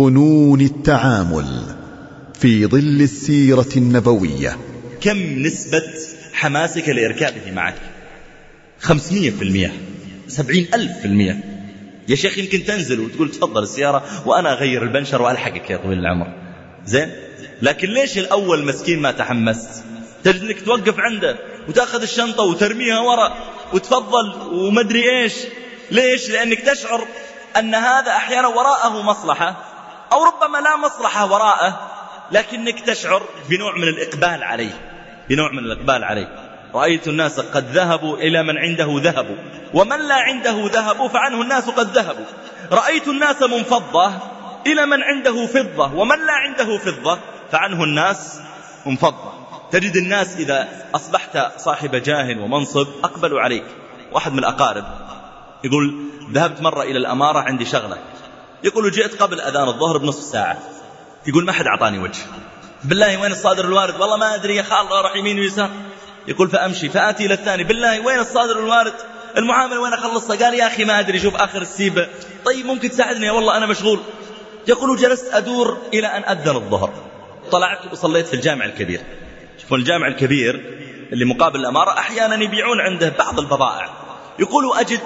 فنون التعامل في ظل السيرة النبوية. كم نسبة حماسك لإركابه معك؟ خمسمية في المية سبعين ألف في المية. يا شيخ يمكن تنزل وتقول تفضل السيارة وأنا أغير البنشر وألحقك يا طويل العمر. زين؟ لكن ليش الأول مسكين ما تحمست؟ تجد إنك توقف عنده وتأخذ الشنطة وترميها ورا وتفضل ومدري إيش. ليش؟ لأنك تشعر أن هذا أحيانا وراءه مصلحة. أو ربما لا مصلحة وراءه لكنك تشعر بنوع من الإقبال عليه بنوع من الإقبال عليه. رأيت الناس قد ذهبوا إلى من عنده ذهب ومن لا عنده ذهب فعنه الناس قد ذهبوا. رأيت الناس منفضة إلى من عنده فضة ومن لا عنده فضة فعنه الناس منفضة. تجد الناس إذا أصبحت صاحب جاه ومنصب أقبلوا عليك. واحد من الأقارب يقول ذهبت مرة إلى الأمارة عندي شغلة. يقول جئت قبل أذان الظهر بنصف ساعة. يقول ما حد أعطاني وجه. بالله وين الصادر الوارد؟ والله ما أدري يا خال راح يمين ويسار. يقول فأمشي فآتي إلى الثاني. بالله وين الصادر الوارد؟ المعاملة وين أخلصها قال يا أخي ما أدري شوف آخر السيبة. طيب ممكن تساعدني؟ والله أنا مشغول. يقول جلست أدور إلى أن أذن الظهر. طلعت وصليت في الجامع الكبير. شوفوا الجامع الكبير اللي مقابل الأمارة أحيانا يبيعون عنده بعض البضائع. يقول أجد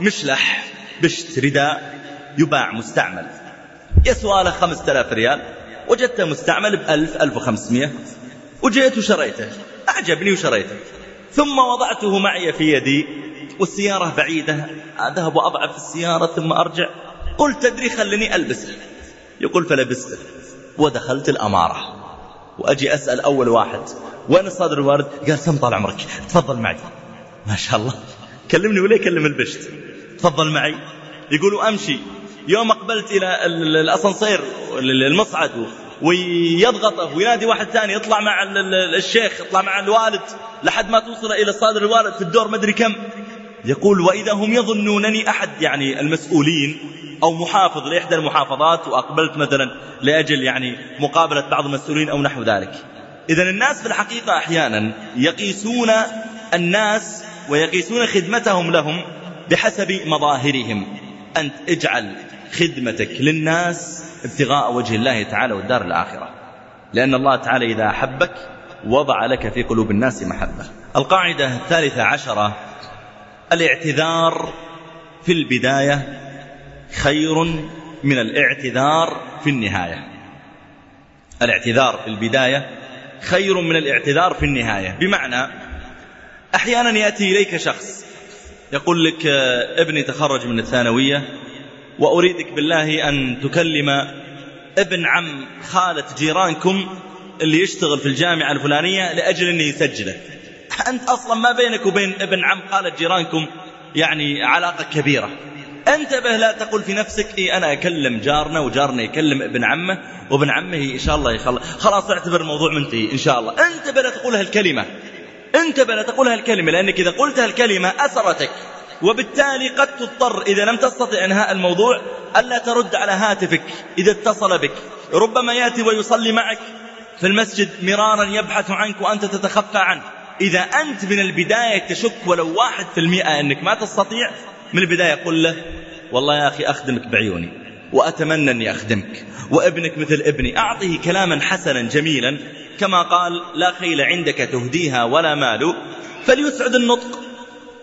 مشلح بشت رداء. يباع مستعمل. يسوى له خمسة آلاف ريال وجدته مستعمل بألف ألف وخمسمية. وجئت وشريته أعجبني وشريته. ثم وضعته معي في يدي والسيارة بعيدة أذهب وأضعف السيارة ثم أرجع. قلت تدري خلني ألبسه. يقول فلبسته. ودخلت الأمارة. وأجي أسأل أول واحد وين الصادر الوارد؟ قال سم طال عمرك تفضل معي. ما شاء الله. كلمني ولا يكلم البشت؟ تفضل معي. يقول أمشي. يوم أقبلت إلى الأسانسير المصعد ويضغطه وينادي واحد ثاني يطلع مع الشيخ يطلع مع الوالد لحد ما توصل إلى صادر الوالد في الدور مدري كم. يقول وإذا هم يظنونني أحد يعني المسؤولين أو محافظ لإحدى المحافظات وأقبلت مثلا لأجل يعني مقابلة بعض المسؤولين أو نحو ذلك. إذا الناس في الحقيقة أحيانا يقيسون الناس ويقيسون خدمتهم لهم بحسب مظاهرهم. أنت اجعل خدمتك للناس ابتغاء وجه الله تعالى والدار الآخرة. لأن الله تعالى إذا أحبك وضع لك في قلوب الناس محبة. القاعدة الثالثة عشرة الاعتذار في البداية خير من الاعتذار في النهاية. الاعتذار في البداية خير من الاعتذار في النهاية. بمعنى أحيانا يأتي إليك شخص يقول لك ابني تخرج من الثانوية وأريدك بالله أن تكلم ابن عم خالة جيرانكم اللي يشتغل في الجامعة الفلانية لأجل أنه يسجله. أنت أصلا ما بينك وبين ابن عم خالة جيرانكم يعني علاقة كبيرة. انتبه لا تقول في نفسك إيه أنا أكلم جارنا وجارنا يكلم ابن عمه وابن عمه إن شاء الله يخلص. خلاص اعتبر الموضوع منتهي إن شاء الله. انتبه لا تقول هالكلمة. انتبه لا تقول هالكلمة لأنك إذا قلت هالكلمة أثرتك. وبالتالي قد تضطر إذا لم تستطع إنهاء الموضوع ألا ترد على هاتفك إذا اتصل بك. ربما يأتي ويصلي معك في المسجد مرارا يبحث عنك وأنت تتخفى عنه. إذا أنت من البداية تشك ولو واحد في المئة أنك ما تستطيع من البداية قل له والله يا أخي أخدمك بعيوني وأتمنى أني أخدمك وابنك مثل ابني أعطه كلاما حسنا جميلا كما قال لا خيل عندك تهديها ولا مال فليسعد النطق.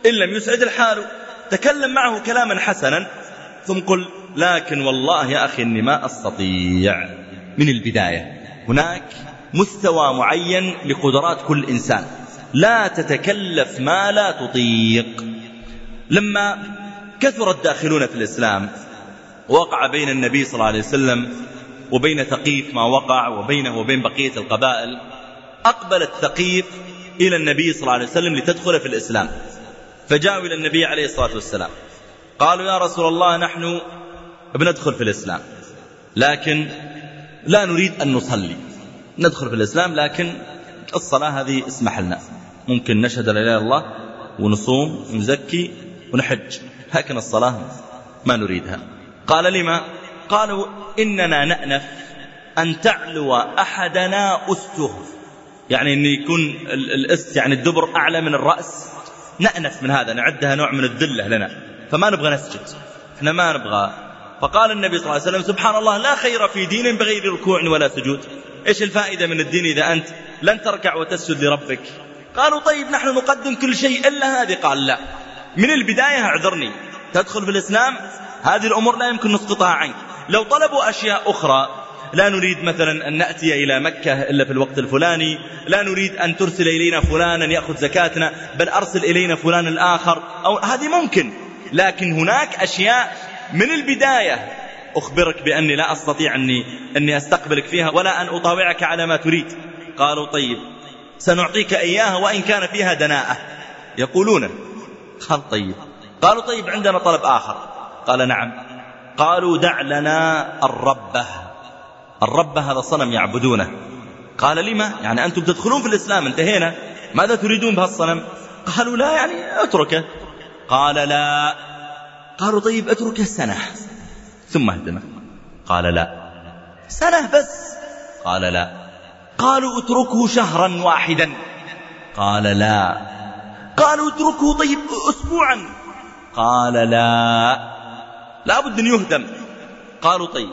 إن لم يسعد الحال. تكلم معه كلاما حسنا ثم قل لكن والله يا أخي أني ما أستطيع. من البداية هناك مستوى معين لقدرات كل إنسان. لا تتكلف ما لا تطيق. لما كثر الداخلون في الإسلام وقع بين النبي صلى الله عليه وسلم وبين ثقيف ما وقع وبينه وبين بقية القبائل أقبل الثقيف إلى النبي صلى الله عليه وسلم لتدخل في الإسلام. فجاءوا إلى النبي عليه الصلاة والسلام. قالوا يا رسول الله نحن بندخل في الإسلام لكن لا نريد أن نصلي. ندخل في الإسلام لكن الصلاة هذه اسمح لنا. ممكن نشهد لا إله إلا الله ونصوم ونزكي ونحج. لكن الصلاة ما نريدها. قال لما؟ قالوا إننا نأنف أن تعلو أحدنا أسته. يعني أن يكون الأست يعني الدبر أعلى من الرأس. نأنف من هذا نعدها نوع من الذلة لنا فما نبغى نسجد إحنا ما نبغى. فقال النبي صلى الله عليه وسلم سبحان الله لا خير في دين بغير ركوع ولا سجود. إيش الفائدة من الدين إذا أنت لن تركع وتسجد لربك؟ قالوا طيب نحن نقدم كل شيء إلا هذه؟ قال لا. من البداية اعذرني. تدخل في الإسلام؟ هذه الأمور لا يمكن نسقطها عنك. لو طلبوا أشياء أخرى لا نريد مثلا أن نأتي إلى مكة إلا في الوقت الفلاني لا نريد أن ترسل إلينا فلانا يأخذ زكاتنا بل أرسل إلينا فلان الآخر أو هذه ممكن لكن هناك أشياء من البداية. أخبرك بأني لا أستطيع أني, أني أستقبلك فيها ولا أن أطاوعك على ما تريد. قالوا طيب سنعطيك إياها وإن كان فيها دناءة. يقولون قال طيب. قالوا طيب عندنا طلب آخر. قال نعم. قالوا دع لنا الربة الربة هذا صنم يعبدونه. قال لما؟ يعني أنتم تدخلون في الإسلام انتهينا. ماذا تريدون بهالصنم؟ قالوا لا يعني اتركه. قال لا. قالوا طيب اتركه سنة. ثم اهدمه قال لا. سنة بس. قال لا. قالوا اتركه شهرا واحدا. قال لا. قالوا اتركه طيب أسبوعا. قال لا. لا بد أن يهدم. قالوا طيب.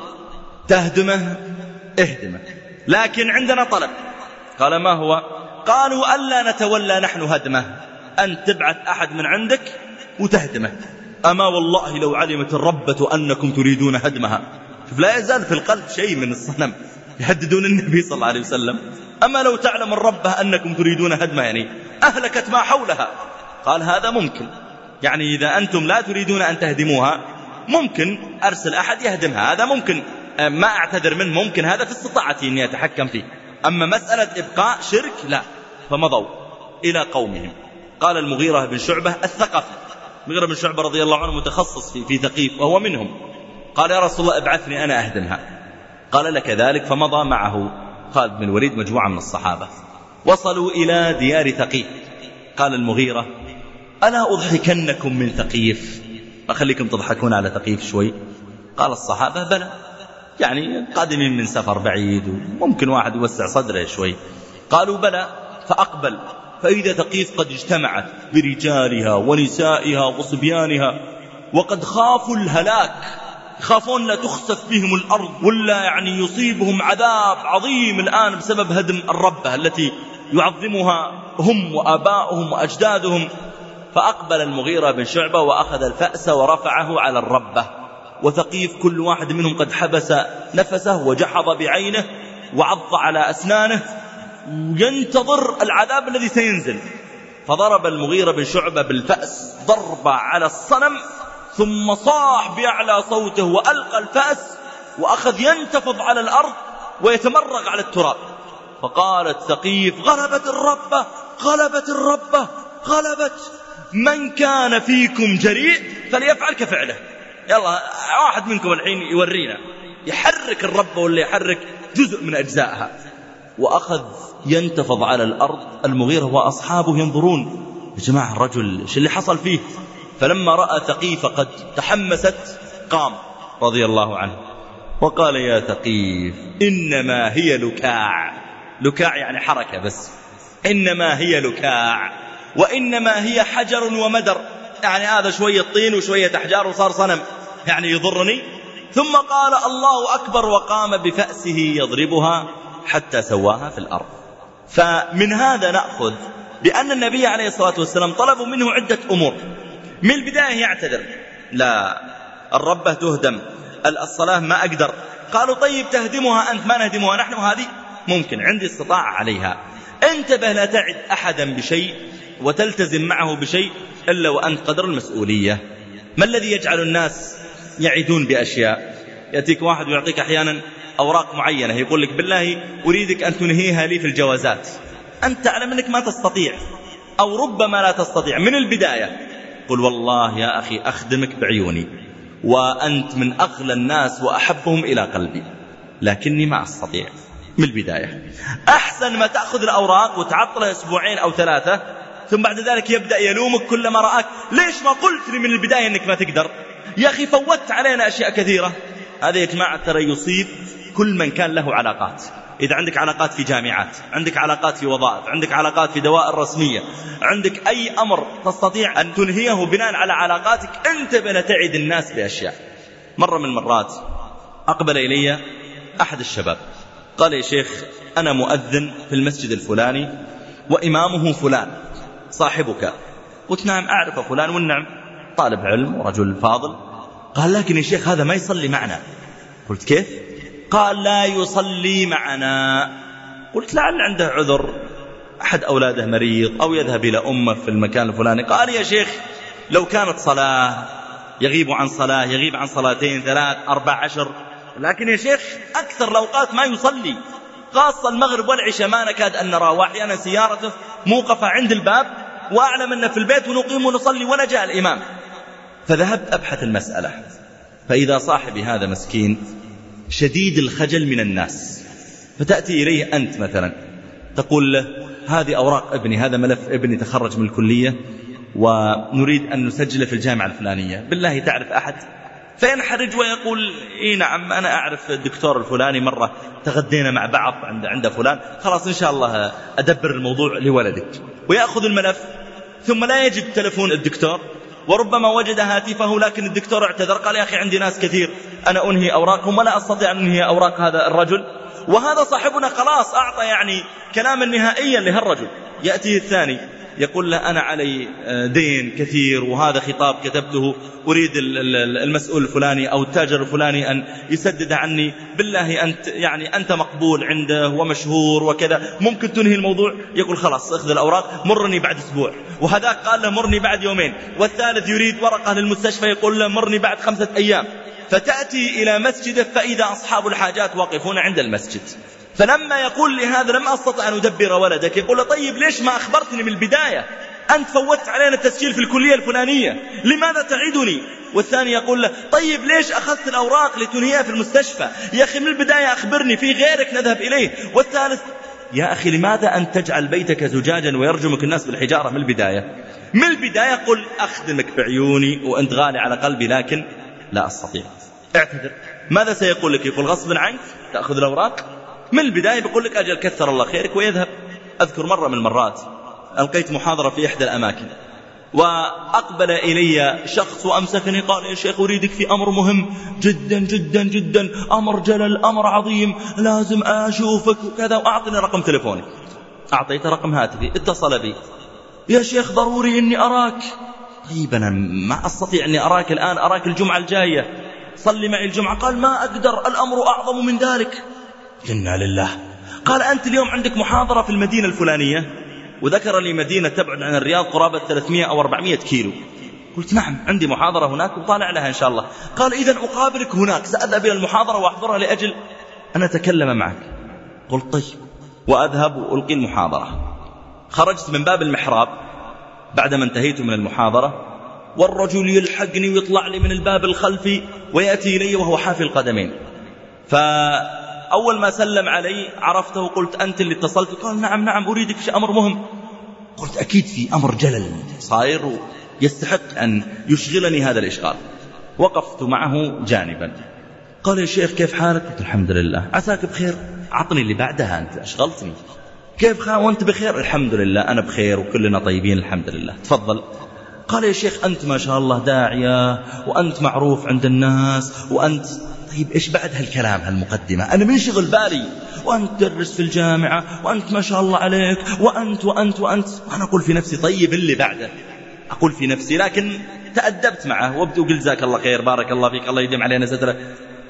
تهدمه اهدمه. لكن عندنا طلب. قال ما هو؟ قالوا ألا نتولى نحن هدمه أن تبعث أحد من عندك وتهدمه. أما والله لو علمت الربة أنكم تريدون هدمها. شوف لا يزال في القلب شيء من الصنم يهددون النبي صلى الله عليه وسلم. أما لو تعلم الربة أنكم تريدون هدمها يعني أهلكت ما حولها. قال هذا ممكن. يعني إذا أنتم لا تريدون أن تهدموها ممكن أرسل أحد يهدمها. هذا ممكن. ما أعتذر منه ممكن هذا في استطاعتي أني أتحكم فيه. أما مسألة إبقاء شرك لا. فمضوا إلى قومهم. قال المغيرة بن شعبة الثقفي. المغيرة بن شعبة رضي الله عنه متخصص في, في ثقيف وهو منهم. قال يا رسول الله ابعثني أنا أهدمها قال لك ذلك. فمضى معه خالد بن الوليد مجموعة من الصحابة. وصلوا إلى ديار ثقيف. قال المغيرة ألا أضحكنكم من ثقيف؟ أخليكم تضحكون على ثقيف شوي. قال الصحابة بلى. يعني قادمين من سفر بعيد وممكن واحد يوسع صدره شوي. قالوا بلى فأقبل. فإذا ثقيف قد اجتمعت برجالها ونسائها وصبيانها وقد خافوا الهلاك. يخافون لا تخسف بهم الأرض ولا يعني يصيبهم عذاب عظيم الآن بسبب هدم الربة التي يعظمها هم وآباؤهم وأجدادهم. فأقبل المغيرة بن شعبة وأخذ الفأس ورفعه على الربة. وثقيف كل واحد منهم قد حبس نفسه وجحظ بعينه وعض على أسنانه ينتظر العذاب الذي سينزل. فضرب المغيرة بن شعبة بالفأس ضربة على الصنم ثم صاح بأعلى صوته وألقى الفأس وأخذ ينتفض على الأرض ويتمرغ على التراب. فقالت ثقيف غلبت الربة غلبت الربة غلبت من كان فيكم جريء فليفعل كفعله. يلا واحد منكم الحين يورينا. يحرك الربة ولا يحرك جزء من أجزائها. وأخذ ينتفض على الأرض المغيرة وأصحابه ينظرون. يا جماعة الرجل إيش اللي حصل فيه؟ فلما رأى ثقيف قد تحمست قام رضي الله عنه. وقال يا ثقيف إنما هي لكاع. لكاع يعني حركة بس. إنما هي لكاع وإنما هي حجر ومدر. يعني هذا شوية طين وشوية أحجار وصار صنم يعني يضرني. ثم قال الله أكبر وقام بفأسه يضربها حتى سواها في الأرض. فمن هذا نأخذ بأن النبي عليه الصلاة والسلام طلبوا منه عدة أمور. من البداية يعتذر. لا الربة تهدم. الصلاة ما أقدر. قالوا طيب تهدمها أنت ما نهدمها؟ نحن هذه ممكن عندي استطاعة عليها. انتبه لا تعد أحدا بشيء وتلتزم معه بشيء إلا وأنت قدر المسؤولية. ما الذي يجعل الناس يعدون بأشياء؟ يأتيك واحد ويعطيك أحيانا أوراق معينة يقول لك بالله أريدك أن تنهيها لي في الجوازات. أنت تعلم أنك ما تستطيع أو ربما لا تستطيع من البداية؟ قل والله يا أخي أخدمك بعيوني وأنت من أغلى الناس وأحبهم إلى قلبي لكني ما أستطيع. من البداية. أحسن ما تأخذ الأوراق وتعطلها أسبوعين أو ثلاثة ثم بعد ذلك يبدأ يلومك كلما رآك. ليش ما قلت لي من البداية أنك ما تقدر؟ يا أخي فوتت علينا أشياء كثيرة. هذا يا جماعة ترى يصيب كل من كان له علاقات. إذا عندك علاقات في جامعات عندك علاقات في وظائف عندك علاقات في دوائر رسمية عندك أي أمر تستطيع أن تنهيه بناء على علاقاتك أنت بنتعد الناس بأشياء. مرة من المرات أقبل إلي أحد الشباب. قال يا شيخ أنا مؤذن في المسجد الفلاني وإمامه فلان. صاحبك. قلت نعم أعرف فلان والنعم. طالب علم ورجل فاضل. قال لكن يا شيخ هذا ما يصلي معنا. قلت كيف؟ قال لا يصلي معنا. قلت لعل عنده عذر. أحد أولاده مريض أو يذهب إلى أمه في المكان الفلاني. قال يا شيخ لو كانت صلاة يغيب عن صلاة يغيب عن صلاتين ثلاث أربع عشر. لكن يا شيخ أكثر الأوقات ما يصلي. خاصة المغرب والعشاء ما نكاد أن نراه. وأحيانا سيارته موقفة عند الباب وأعلم أنه في البيت ونقيم ونصلي ولا جاء الإمام. فذهبت أبحث المسألة. فإذا صاحبي هذا مسكين شديد الخجل من الناس فتأتي إليه أنت مثلا تقول له هذه أوراق ابني هذا ملف ابني تخرج من الكلية ونريد أن نسجله في الجامعة الفلانية. بالله تعرف أحد؟ فينحرج ويقول إي نعم أنا أعرف الدكتور الفلاني مرة تغدينا مع بعض عند عند فلان خلاص إن شاء الله أدبر الموضوع لولدك. ويأخذ الملف ثم لا يجد تلفون الدكتور وربما وجد هاتفه لكن الدكتور اعتذر قال يا أخي عندي ناس كثير أنا أنهي أوراقهم ولا أستطيع أن أنهي أوراق هذا الرجل. وهذا صاحبنا خلاص أعطى يعني كلاما نهائيا لهالرجل. يأتي الثاني يقول له أنا علي آه، دين كثير وهذا خطاب كتبته أريد المسؤول الفلاني أو التاجر الفلاني أن يسدد عني. بالله أنت يعني أنت مقبول عنده ومشهور وكذا. ممكن تنهي الموضوع؟ يقول خلاص اخذ الأوراق مرني بعد أسبوع. وهذاك قال له مرني بعد يومين. والثالث يريد ورقة للمستشفى يقول له مرني بعد خمسة أيام. فتأتي إلى مسجده فإذا أصحاب الحاجات واقفون عند المسجد. فلما يقول لهذا لم أستطع أن أدبر ولدك يقول له طيب ليش ما أخبرتني من البداية؟ أنت فوتت علينا التسجيل في الكلية الفلانية لماذا تعيدني؟ والثاني يقول له طيب ليش أخذت الأوراق لتنهيها في المستشفى؟ يا أخي من البداية أخبرني في غيرك نذهب إليه. والثالث يا أخي لماذا أن تجعل بيتك زجاجا ويرجمك الناس بالحجارة؟ من البداية؟ من البداية قل أخدمك بعيوني وأنت غالي على قلبي لكن لا أستطيع. اعتذر. ماذا سيقول لك؟ يقول غصبا عنك؟ تأخذ الأوراق؟ من البداية بيقول لك أجل كثر الله خيرك ويذهب. أذكر مرة من المرات ألقيت محاضرة في إحدى الأماكن وأقبل إلي شخص وأمسكني قال يا شيخ أريدك في أمر مهم. جدا جدا جدا. أمر جلل أمر عظيم. لازم أشوفك وكذا. وأعطني رقم تليفوني أعطيته رقم هاتفي. اتصل بي. يا شيخ ضروري إني أراك. طيب أنا ما أستطيع أني أراك الآن. أراك الجمعة الجاية. صلي معي الجمعة. قال ما أقدر. الأمر أعظم من ذلك. إنا لله. قال أنت اليوم عندك محاضرة في المدينة الفلانية؟ وذكر لي مدينة تبعد عن الرياض قرابة 300 أو 400 كيلو. قلت نعم عندي محاضرة هناك وطالع لها إن شاء الله. قال إذا أقابلك هناك سأذهب إلى المحاضرة وأحضرها لأجل أن أتكلم معك. قلت طيب. وأذهب وألقي المحاضرة. خرجت من باب المحراب. بعدما انتهيت من المحاضرة والرجل يلحقني ويطلع لي من الباب الخلفي ويأتي إلي وهو حافي القدمين. ف أول ما سلم علي عرفته وقلت أنت اللي اتصلت. قال نعم نعم أريدك في أمر مهم. قلت أكيد في أمر جلل صاير يستحق أن يشغلني هذا الإشغال. وقفت معه جانبا. قال يا شيخ كيف حالك؟ قلت الحمد لله. عساك بخير؟ عطني اللي بعدها أنت أشغلتني. كيف خا وأنت بخير؟ الحمد لله أنا بخير وكلنا طيبين الحمد لله. تفضل. قال يا شيخ أنت ما شاء الله داعية وأنت معروف عند الناس وأنت طيب إيش بعد هالكلام هالمقدمة؟ أنا منشغل بالي. وأنت تدرس في الجامعة وأنت ما شاء الله عليك وأنت وأنت وأنت. وأنا أقول في نفسي طيب اللي بعده؟ أقول في نفسي لكن تأدبت معه. وقلت جزاك الله خير بارك الله فيك الله يديم علينا سترة.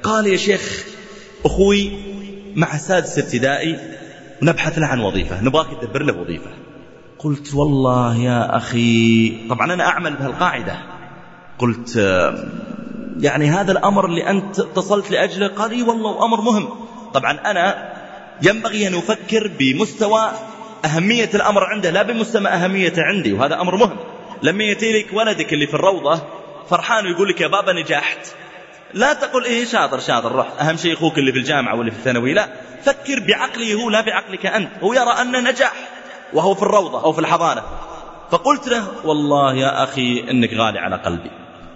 قال يا شيخ أخوي مع سادس ابتدائي ونبحث له عن وظيفة نبغاك تدبر له وظيفة. قلت والله يا أخي طبعا أنا أعمل بهالقاعدة. قلت يعني هذا الأمر اللي أنت اتصلت لأجله قال إي والله أمر مهم. طبعا أنا ينبغي أن أفكر بمستوى أهمية الأمر عنده لا بمستوى أهميته عندي وهذا أمر مهم. لما يأتي لك ولدك اللي في الروضة فرحان ويقول لك يا بابا نجحت. لا تقول إيه شاطر شاطر روح أهم شيء أخوك اللي في الجامعة واللي في الثانوي لا. فكر بعقله هو لا بعقلك أنت. هو يرى أن نجاح وهو في الروضة أو في الحضانة. فقلت له والله يا أخي إنك غالي على قلبي.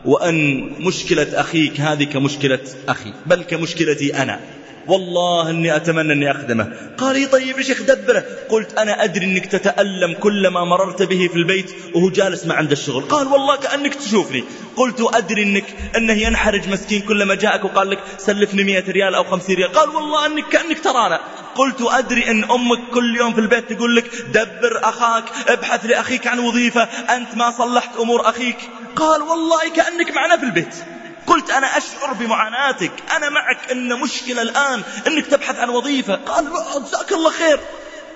وأن مشكلة أخيك هذه كمشكلة أخي بل كمشكلتي أنا. والله أني أتمنى أني أخدمه. قال لي طيب يا شيخ دبره. قلت أنا أدري أنك تتألم كلما مررت به في البيت وهو جالس ما عنده الشغل. قال والله كأنك تشوفني. قلت أدري أنك أنه ينحرج مسكين كلما جاءك وقال لك سلفني مئة ريال أو خمسين ريال. قال والله أنك كأنك ترانا قلت أدري أن أمك كل يوم في البيت تقول لك دبر أخاك ابحث لأخيك عن وظيفة أنت ما صلحت أمور أخيك. قال والله كأنك معنا في البيت. قلت أنا أشعر بمعاناتك. أنا معك أن مشكلة الآن أنك تبحث عن وظيفة. قال جزاك الله خير.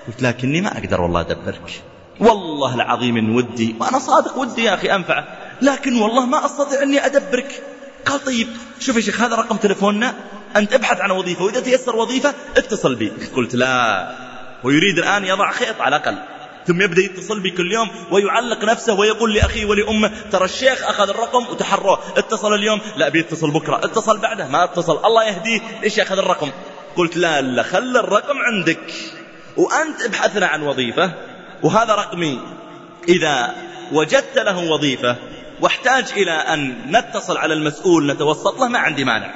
قلت لكني ما أقدر والله أدبرك. والله العظيم إن ودي وأنا صادق ودي يا أخي أنفعه لكن والله ما أستطيع أني أدبرك. قال طيب شوف يا شيخ هذا رقم تلفوننا أنت ابحث عن وظيفة وإذا تيسر وظيفة اتصل بي. قلت لا. ويريد الآن يضع خيط على الأقل. ثم يبدأ يتصل بي كل يوم ويعلق نفسه ويقول لأخيه ولأمه ترى الشيخ أخذ الرقم وتحروه اتصل اليوم. لا بيتصل بكرة. اتصل بعده. ما اتصل. الله يهديه. ليش يأخذ الرقم؟ قلت لا لا خل الرقم عندك. وأنت ابحثنا عن وظيفة وهذا رقمي. إذا وجدت له وظيفة واحتاج إلى أن نتصل على المسؤول نتوسط له ما عندي مانع.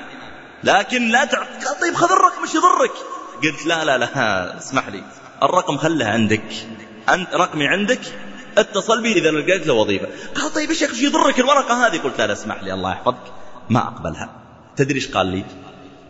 لكن لا تع... طيب خذ الرقم إيش يضرك؟ قلت لا لا لا اسمح لي الرقم خله عندك. رقمي عندك اتصل بي إذا لقيت له وظيفة. قال طيب يا شيخ يضرك الورقة هذه؟ قلت لا اسمح لي الله يحفظك. ما أقبلها. تدري إيش قال لي؟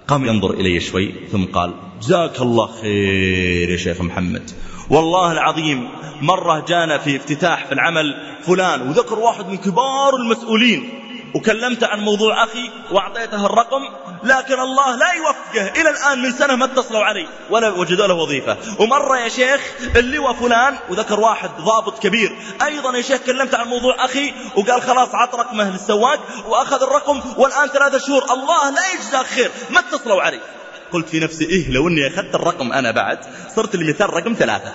قام ينظر إلي شوي ثم قال جزاك الله خير يا شيخ محمد. والله العظيم مرة جانا في افتتاح في العمل فلان وذكر واحد من كبار المسؤولين. وكلمت عن موضوع أخي وأعطيته الرقم لكن الله لا يوفقه إلى الآن من سنة ما اتصلوا علي ولا وجدوا له وظيفة. ومرة يا شيخ اللواء فلان وذكر واحد ضابط كبير. أيضا يا شيخ كلمت عن موضوع أخي وقال خلاص عط رقمه للسواق وأخذ الرقم والآن ثلاثة شهور الله لا يجزاك خير. ما اتصلوا علي قلت في نفسي إيه لو أني أخذت الرقم أنا بعد صرت المثال رقم ثلاثة.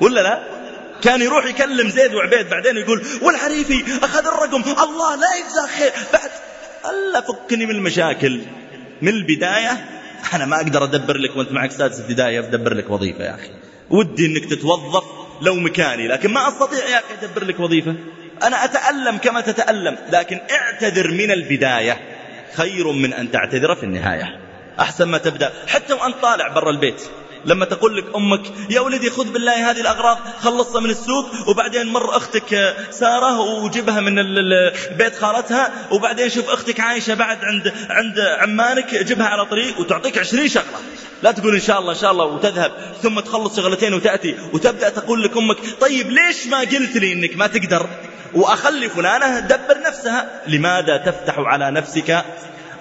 ولا لا؟ كان يروح يكلم زيد وعبيد بعدين يقول والحريفي أخذ الرقم الله لا يجزاك خير. بعد ألا فكني من المشاكل من البداية. أنا ما أقدر أدبر لك وأنت معك سادس ابتدائي أدبر لك وظيفة يا أخي. ودي أنك تتوظف لو مكاني لكن ما أستطيع يا أخي أدبر لك وظيفة. أنا أتألم كما تتألم لكن اعتذر من البداية. خير من أن تعتذر في النهاية. أحسن ما تبدأ حتى وأنت طالع برا البيت. لما تقول لك أمك يا ولدي خذ بالله هذه الأغراض خلصها من السوق وبعدين مر أختك سارة وجيبها من بيت خالتها وبعدين شوف أختك عايشة بعد عند عند عمانك جيبها على طريق وتعطيك عشرين شغلة لا تقول إن شاء الله إن شاء الله وتذهب ثم تخلص شغلتين وتأتي وتبدأ تقول لك أمك طيب ليش ما قلت لي إنك ما تقدر وأخلي فلانة تدبر نفسها لماذا تفتح على نفسك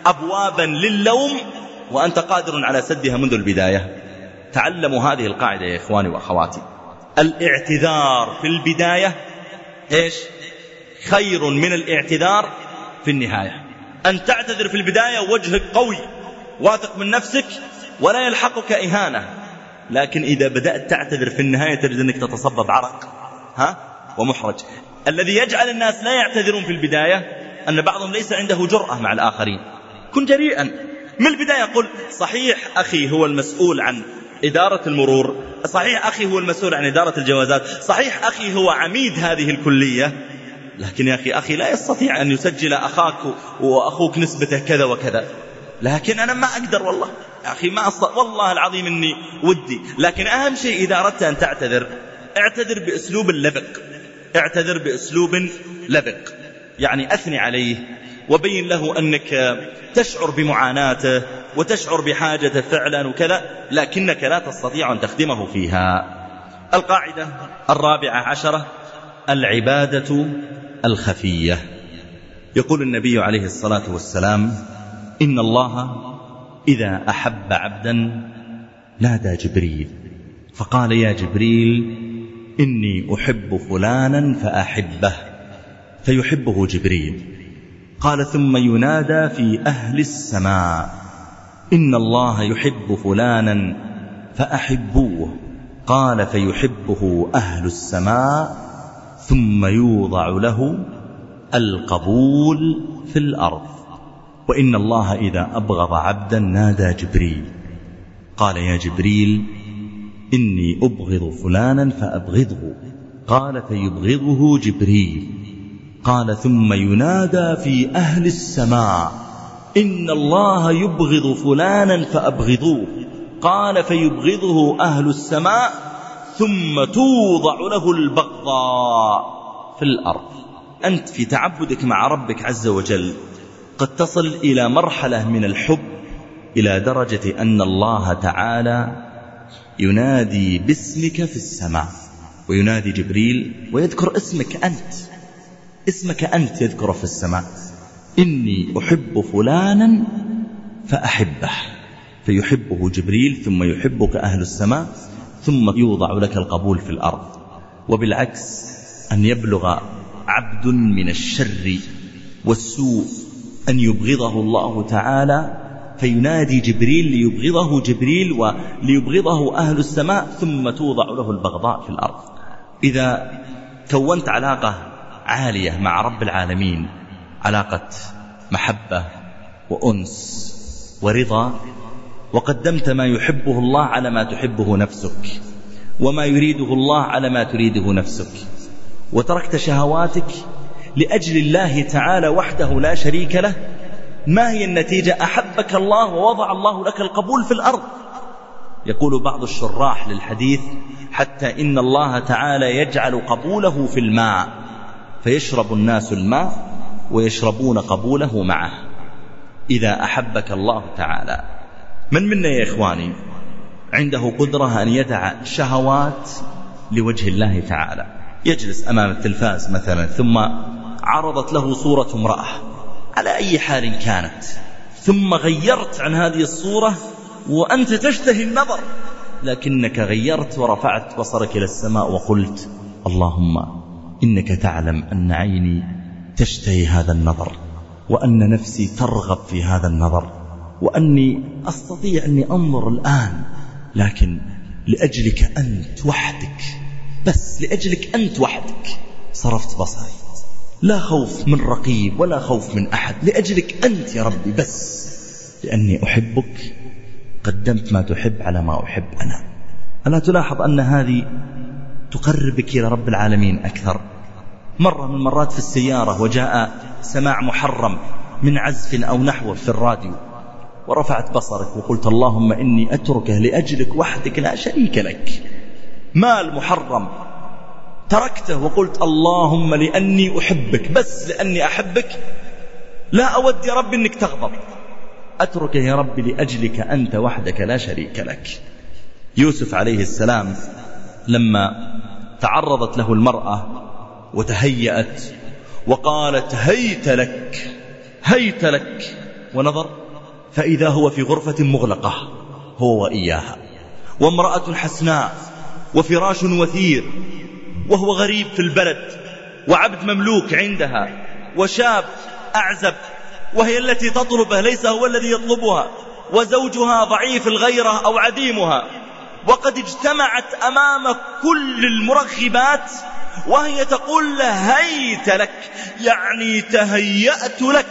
أبوابا للوم وأنت قادر على سدها منذ البداية؟ تعلموا هذه القاعدة يا إخواني وأخواتي. الاعتذار في البداية إيش؟ خير من الاعتذار في النهاية. أن تعتذر في البداية وجهك قوي واثق من نفسك ولا يلحقك إهانة. لكن إذا بدأت تعتذر في النهاية تجد أنك تتصبب عرق ها؟ ومحرج. الذي يجعل الناس لا يعتذرون في البداية أن بعضهم ليس عنده جرأة مع الآخرين. كن جريئا. من البداية قل صحيح أخي هو المسؤول عن إدارة المرور. صحيح أخي هو المسؤول عن إدارة الجوازات. صحيح أخي هو عميد هذه الكلية. لكن يا أخي أخي لا يستطيع أن يسجل أخاك وأخوك نسبته كذا وكذا. لكن أنا ما أقدر والله. يا أخي ما أصدق والله العظيم أني ودي. لكن أهم شيء إذا أردت أن تعتذر اعتذر بأسلوب لبق اعتذر بأسلوب لبق. يعني أثني عليه. وبين له أنك تشعر بمعاناته وتشعر بحاجته فعلا وكذا لكنك لا تستطيع أن تخدمه فيها. القاعدة الرابعة عشرة العبادة الخفية. يقول النبي عليه الصلاة والسلام إن الله إذا أحب عبدا نادى جبريل. فقال يا جبريل إني أحب فلانا فأحبه فيحبه جبريل. قال ثم ينادى في أهل السماء إن الله يحب فلانا فأحبوه قال فيحبه أهل السماء ثم يوضع له القبول في الأرض. وإن الله إذا أبغض عبدا نادى جبريل قال يا جبريل إني أبغض فلانا فأبغضه قال فيبغضه جبريل. قال ثم ينادى في أهل السماء إن الله يبغض فلانا فأبغضوه. قال فيبغضه أهل السماء ثم توضع له البغضاء في الأرض. أنت في تعبدك مع ربك عز وجل قد تصل إلى مرحلة من الحب إلى درجة أن الله تعالى ينادي باسمك في السماء وينادي جبريل ويذكر اسمك أنت. اسمك أنت يذكر في السماء. إني أحب فلانا فأحبه. فيحبه جبريل ثم يحبك أهل السماء ثم يوضع لك القبول في الأرض. وبالعكس أن يبلغ عبد من الشر والسوء أن يبغضه الله تعالى فينادي جبريل ليبغضه جبريل وليبغضه أهل السماء ثم توضع له البغضاء في الأرض. إذا كونت علاقة عالية مع رب العالمين علاقة محبة وأنس ورضا وقدمت ما يحبه الله على ما تحبه نفسك وما يريده الله على ما تريده نفسك. وتركت شهواتك لأجل الله تعالى وحده لا شريك له ما هي النتيجة؟ أحبك الله ووضع الله لك القبول في الأرض. يقول بعض الشراح للحديث حتى إن الله تعالى يجعل قبوله في الماء. فيشرب الناس الماء ويشربون قبوله معه. إذا أحبك الله تعالى. من منا يا إخواني عنده قدرة أن يدع شهوات لوجه الله تعالى؟ يجلس أمام التلفاز مثلا ثم عرضت له صورة امرأة. على أي حال كانت؟ ثم غيرت عن هذه الصورة وأنت تشتهي النظر. لكنك غيرت ورفعت بصرك إلى السماء وقلت اللهم إنك تعلم أن عيني تشتهي هذا النظر وأن نفسي ترغب في هذا النظر وأني أستطيع أني أنظر الآن لكن لأجلك أنت وحدك بس لأجلك أنت وحدك صرفت بصري. لا خوف من رقيب ولا خوف من أحد لأجلك أنت يا ربي بس لأني أحبك قدمت ما تحب على ما أحب أنا. ألا تلاحظ أن هذه تقربك إلى رب العالمين أكثر. مرة من المرات في السيارة وجاء سماع محرم من عزف أو نحو في الراديو. ورفعت بصرك وقلت اللهم إني أتركه لأجلك وحدك لا شريك لك. مال محرم تركته وقلت اللهم لأني أحبك بس لأني أحبك. لا أود يا رب أنك تغضب. أتركه يا رب لأجلك أنت وحدك لا شريك لك. يوسف عليه السلام لما تعرضت له المرأة وتهيأت وقالت هيت لك هيت لك ونظر فإذا هو في غرفة مغلقة هو وإياها وامرأة حسناء وفراش وثير وهو غريب في البلد وعبد مملوك عندها وشاب أعزب وهي التي تطلبه ليس هو الذي يطلبها وزوجها ضعيف الغيرة أو عديمها. وقد اجتمعت أمام كل المرغبات وهي تقول له هيت لك يعني تهيأت لك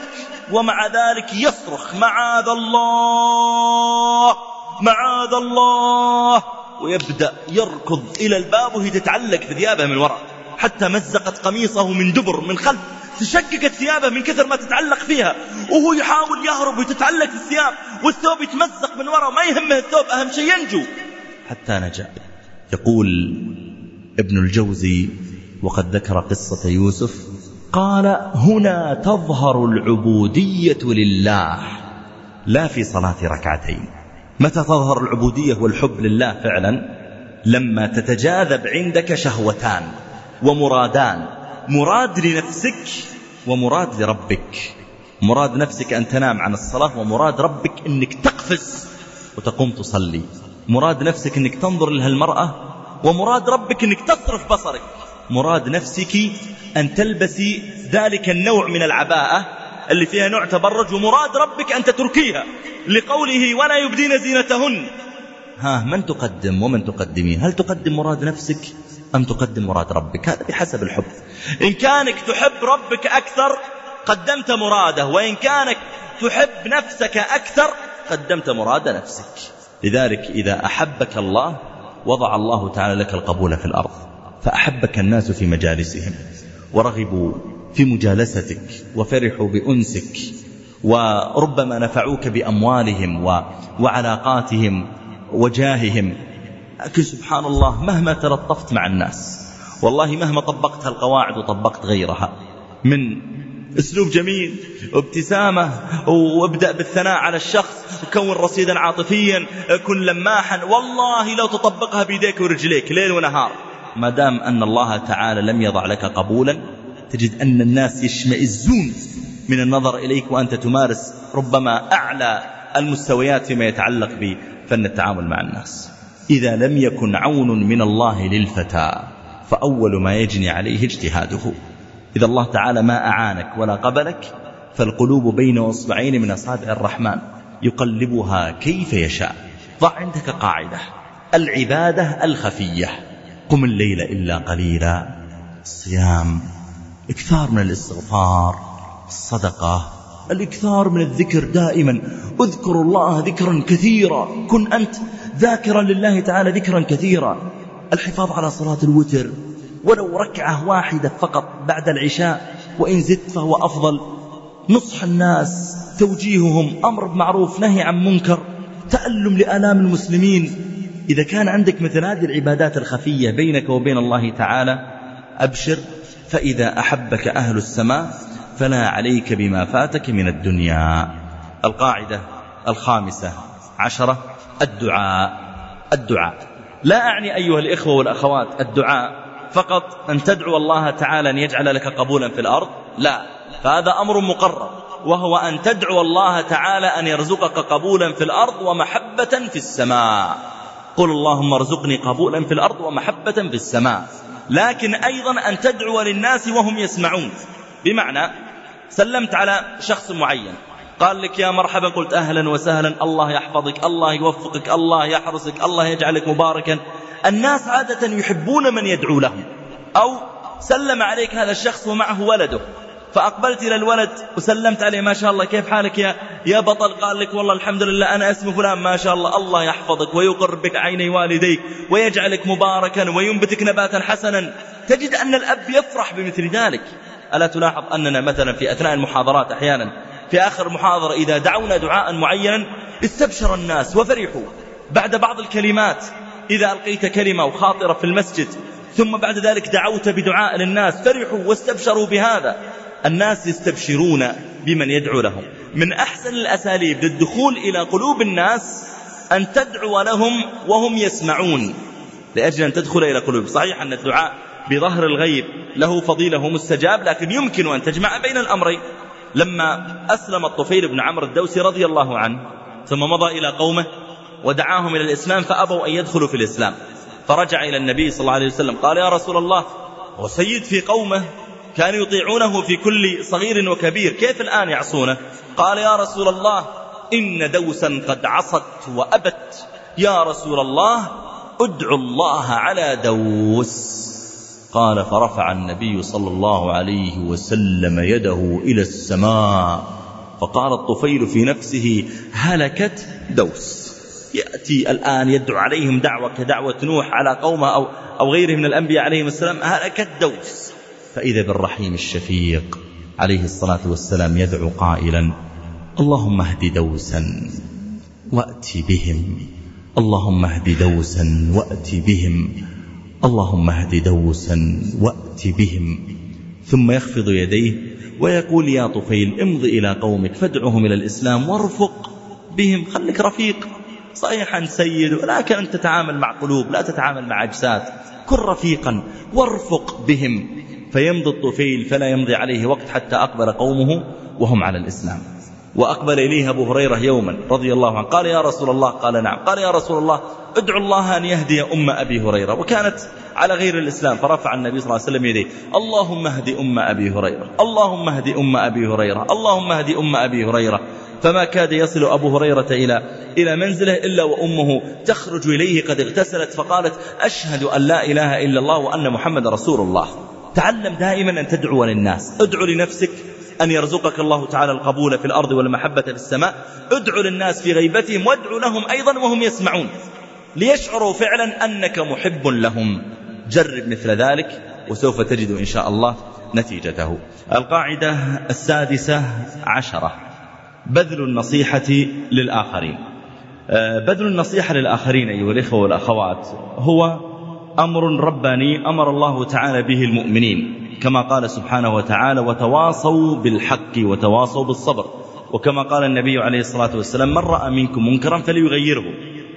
ومع ذلك يصرخ معاذ الله معاذ الله. ويبدأ يركض إلى الباب وهي تتعلق في ثيابه من وراء حتى مزقت قميصه من دبر من خلف تشققت ثيابه من كثر ما تتعلق فيها وهو يحاول يهرب وتتعلق في الثياب والثوب يتمزق من وراء ما يهمه الثوب أهم شيء ينجو. حتى نجا. يقول ابن الجوزي وقد ذكر قصة يوسف قال هنا تظهر العبودية لله لا في صلاة ركعتين. متى تظهر العبودية والحب لله فعلا؟ لما تتجاذب عندك شهوتان ومرادان مراد لنفسك ومراد لربك. مراد نفسك أن تنام عن الصلاة ومراد ربك أنك تقفز وتقوم تصلي. مراد نفسك أنك تنظر لها المرأة ومراد ربك أنك تصرف بصرك. مراد نفسك أن تلبسي ذلك النوع من العباءة اللي فيها نوع تبرج ومراد ربك أن تتركيها لقوله ولا يبدين زينتهن. ها من تقدم ومن تقدمين هل تقدم مراد نفسك أم تقدم مراد ربك؟ هذا بحسب الحب. إن كانك تحب ربك أكثر قدمت مراده وإن كانك تحب نفسك أكثر قدمت مراد نفسك. لذلك إذا أحبك الله وضع الله تعالى لك القبول في الأرض. فأحبك الناس في مجالسهم. ورغبوا في مجالستك. وفرحوا بأنسك. وربما نفعوك بأموالهم وعلاقاتهم وجاههم. لكن سبحان الله مهما تلطفت مع الناس والله مهما طبقت هالقواعد وطبقت غيرها من أسلوب جميل وابتسامة وابدأ بالثناء على الشخص وكون رصيدا عاطفيا كن لماحا والله لو تطبقها بيديك ورجليك ليل ونهار. ما دام أن الله تعالى لم يضع لك قبولا تجد أن الناس يشمئزون من النظر إليك وأنت تمارس ربما أعلى المستويات فيما يتعلق بفن التعامل مع الناس. إذا لم يكن عون من الله للفتى فأول ما يجني عليه اجتهاده. إذا الله تعالى ما أعانك ولا قبلك فالقلوب بين أصبعين من أصابع الرحمن يقلبها كيف يشاء. ضع عندك قاعدة العبادة الخفية. قم الليل إلا قليلا الصيام اكثار من الاستغفار الصدقة الإكثار من الذكر دائما. اذكر الله ذكرا كثيرا كن أنت ذاكرا لله تعالى ذكرا كثيرا. الحفاظ على صلاة الوتر ولو ركعة واحدة فقط بعد العشاء وإن زدت فهو أفضل. نصح الناس توجيههم أمر بمعروف نهي عن منكر تألم لآلام المسلمين. إذا كان عندك مثل هذه العبادات الخفية بينك وبين الله تعالى أبشر فإذا أحبك أهل السماء فلا عليك بما فاتك من الدنيا. القاعدة الخامسة عشرة الدعاء. الدعاء. لا أعني أيها الإخوة والأخوات الدعاء. فقط أن تدعو الله تعالى أن يجعل لك قبولا في الأرض؟ لا. فهذا أمر مقرر وهو أن تدعو الله تعالى أن يرزقك قبولا في الأرض ومحبة في السماء. قل اللهم ارزقني قبولا في الأرض ومحبة في السماء. لكن أيضا أن تدعو للناس وهم يسمعون. بمعنى سلمت على شخص معين. قال لك يا مرحبا قلت أهلا وسهلا. الله يحفظك الله يوفقك الله يحرسك الله يجعلك مباركا. الناس عادة يحبون من يدعو لهم. أو سلم عليك هذا الشخص ومعه ولده. فأقبلت إلى الولد وسلمت عليه. ما شاء الله كيف حالك يا يا بطل؟ قال لك والله الحمد لله أنا اسمي فلان. ما شاء الله الله يحفظك ويقر بك عيني والديك ويجعلك مباركا وينبتك نباتا حسنا. تجد أن الأب يفرح بمثل ذلك. ألا تلاحظ أننا مثلا في أثناء المحاضرات أحيانا في آخر المحاضرة إذا دعونا دعاء معينا استبشر الناس وفرحوا بعد بعض الكلمات. إذا ألقيت كلمة وخاطرة في المسجد ثم بعد ذلك دعوت بدعاء للناس فرحوا واستبشروا بهذا. الناس يستبشرون بمن يدعو لهم. من أحسن الأساليب للدخول إلى قلوب الناس أن تدعو لهم وهم يسمعون. لأجل أن تدخل إلى قلوب. صحيح أن الدعاء بظهر الغيب له فضيلة مستجاب لكن يمكن أن تجمع بين الأمرين. لما أسلم الطفيل بن عمرو الدوسي رضي الله عنه ثم مضى إلى قومه ودعاهم إلى الإسلام فأبوا أن يدخلوا في الإسلام. فرجع إلى النبي صلى الله عليه وسلم قال يا رسول الله وسيد في قومه كانوا يطيعونه في كل صغير وكبير كيف الآن يعصونه؟ قال يا رسول الله إن دوسا قد عصت وأبت يا رسول الله ادعو الله على دوس. قال فرفع النبي صلى الله عليه وسلم يده إلى السماء فقال الطفيل في نفسه هلكت دوس. يأتي الآن يدعو عليهم دعوة كدعوة نوح على قومه أو, أو غيره من الأنبياء عليهم السلام هلكت دوس. فإذا بالرحيم الشفيق عليه الصلاة والسلام يدعو قائلا اللهم اهد دوسا وأت بهم اللهم اهد دوسا وأت بهم. اللهم اهد دوسا وأت بهم ثم يخفض يديه ويقول يا طفيل امض إلى قومك فادعهم إلى الإسلام وارفق بهم خلك رفيق صحيح أنت سيد ولكن أنت تتعامل مع قلوب لا تتعامل مع أجساد كن رفيقا وارفق بهم فيمضي الطفيل فلا يمضي عليه وقت حتى أقبل قومه وهم على الإسلام. وأقبل إليه أبو هريرة يوما رضي الله عنه. قال يا رسول الله قال نعم. قال يا رسول الله ادعو الله أن يهدي أم أبي هريرة. وكانت على غير الإسلام فرفع النبي صلى الله عليه وسلم يديه. اللهم اهد أم أبي هريرة. اللهم اهد أم أبي هريرة. اللهم اهد أم أبي هريرة. فما كاد يصل أبو هريرة إلى إلى منزله إلا وأمه تخرج إليه قد اغتسلت فقالت أشهد أن لا إله إلا الله وأن محمد رسول الله. تعلم دائما أن تدعو للناس. ادعو لنفسك. أن يرزقك الله تعالى القبول في الأرض والمحبة في السماء. ادعو للناس في غيبتهم وادعو لهم أيضا وهم يسمعون. ليشعروا فعلا أنك محب لهم. جرب مثل ذلك وسوف تجد إن شاء الله نتيجته. القاعدة السادسة عشرة. بذل النصيحة للآخرين. آه، بذل النصيحة للآخرين أيها الإخوة والأخوات هو أمر رباني أمر الله تعالى به المؤمنين. كما قال سبحانه وتعالى وتواصوا بالحق وتواصوا بالصبر. وكما قال النبي عليه الصلاة والسلام من رأى منكم منكرا فليغيره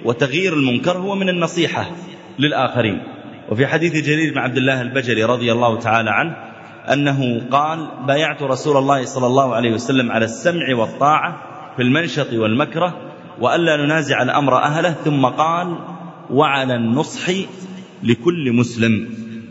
وتغيير المنكر هو من النصيحة للآخرين. وفي حديث جرير بن عبد الله البجلي رضي الله تعالى عنه أنه قال بايعت رسول الله صلى الله عليه وسلم على السمع والطاعة في المنشط والمكره وألا ننازع الأمر أهله ثم قال وعلى النصح لكل مسلم.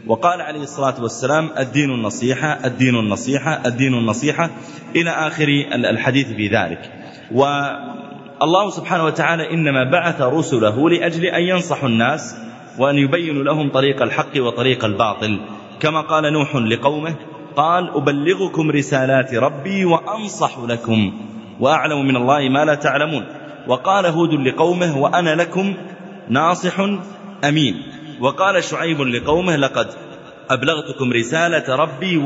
وقال عليه الصلاة والسلام الدين النصيحة الدين النصيحة الدين النصيحة إلى آخر الحديث في ذلك. والله سبحانه وتعالى إنما بعث رسله لأجل أن ينصحوا الناس وأن يبينوا لهم طريق الحق وطريق الباطل. كما قال نوح لقومه قال أبلغكم رسالات ربي وأنصح لكم وأعلم من الله ما لا تعلمون. وقال هود لقومه وأنا لكم ناصح أمين. وقال شعيب لقومه لقد أبلغتكم رسالة ربي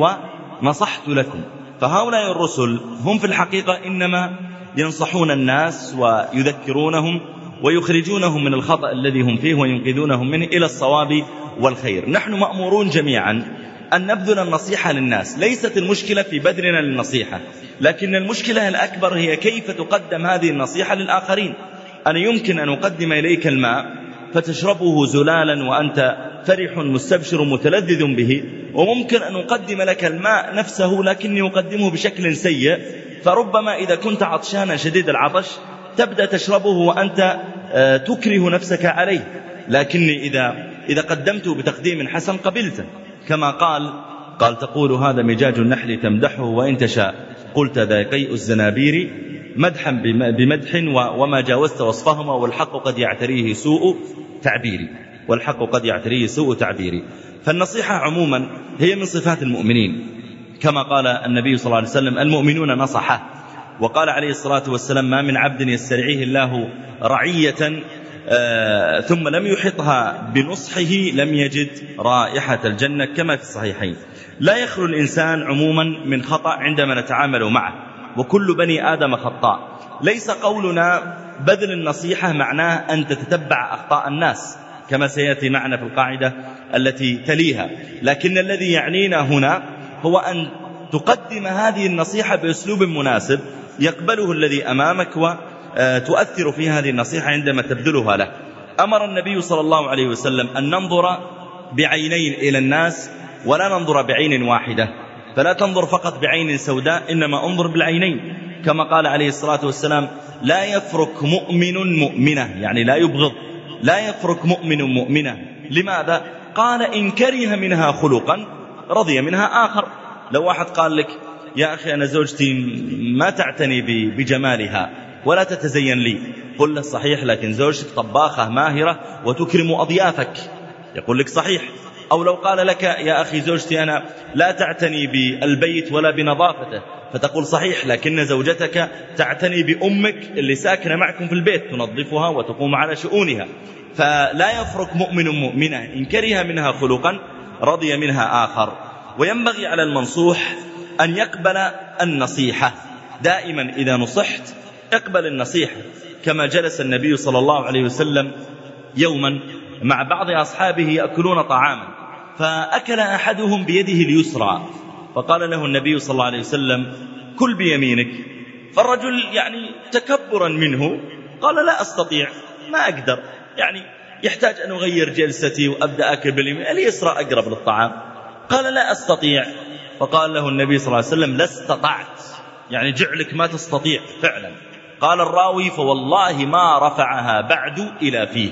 ونصحت لكم. فهؤلاء الرسل هم في الحقيقة إنما ينصحون الناس ويذكرونهم ويخرجونهم من الخطأ الذي هم فيه وينقذونهم منه إلى الصواب والخير. نحن مأمورون جميعا أن نبذل النصيحة للناس. ليست المشكلة في بذلنا للنصيحة لكن المشكلة الأكبر هي كيف تقدم هذه النصيحة للآخرين. أنا يمكن أن أقدم إليك الماء فتشربه زلالا وأنت فرح مستبشر متلذذ به وممكن أن أقدم لك الماء نفسه لكني أقدمه بشكل سيء فربما إذا كنت عطشانا شديد العطش تبدأ تشربه وأنت آه، تكره نفسك عليه. لكني إذا, إذا قدمته بتقديم حسن قبلته كما قال قال تقول هذا مجاج النحل تمدحه وإن تشاء. قلت ذا قيء الزنابير مدحا بمدح وما جاوزت وصفهما والحق قد يعتريه سوء تعبيري. والحق قد يعتريه سوء تعبيري. فالنصيحة عموما هي من صفات المؤمنين. كما قال النبي صلى الله عليه وسلم المؤمنون نصحة. وقال عليه الصلاة والسلام ما من عبد يسترعيه الله رعية آه ثم لم يحطها بنصحه لم يجد رائحة الجنة. كما في الصحيحين. لا يخلو الإنسان عموما من خطأ عندما نتعامل معه. وكل بني آدم خطاء. ليس قولنا بذل النصيحة معناه أن تتتبع أخطاء الناس كما سيأتي معنا في القاعدة التي تليها. لكن الذي يعنينا هنا هو أن تقدم هذه النصيحة بأسلوب مناسب يقبله الذي أمامك وتؤثر في هذه النصيحة عندما تبذلها له. أمر النبي صلى الله عليه وسلم أن ننظر بعينين إلى الناس ولا ننظر بعين واحدة. فلا تنظر فقط بعين سوداء إنما انظر بالعينين. كما قال عليه الصلاة والسلام لا يفرك مؤمن مؤمنة يعني لا يبغض لا يفرك مؤمن مؤمنة. لماذا؟ قال إن كره منها خلقا رضي منها آخر. لو واحد قال لك يا أخي أنا زوجتي ما تعتني بجمالها ولا تتزين لي. قل له صحيح لكن زوجتك طباخة ماهرة وتكرم أضيافك. يقول لك صحيح. أو لو قال لك يا أخي زوجتي أنا لا تعتني بالبيت ولا بنظافته فتقول صحيح لكن زوجتك تعتني بأمك اللي ساكنة معكم في البيت تنظفها وتقوم على شؤونها. فلا يفرق مؤمن مؤمنة إن كره منها خلقا رضي منها آخر. وينبغي على المنصوح أن يقبل النصيحة. دائما إذا نصحت اقبل النصيحة. كما جلس النبي صلى الله عليه وسلم يوما مع بعض أصحابه يأكلون طعاما. فأكل أحدهم بيده اليسرى. فقال له النبي صلى الله عليه وسلم كل بيمينك. فالرجل يعني تكبرا منه قال لا أستطيع ما أقدر. يعني يحتاج أن أغير جلستي وأبدأ أكل باليمين اليسرى أقرب للطعام. قال لا أستطيع. فقال له النبي صلى الله عليه وسلم لا استطعت. يعني جعلك ما تستطيع فعلا. قال الراوي فوالله ما رفعها بعد إلى فيه.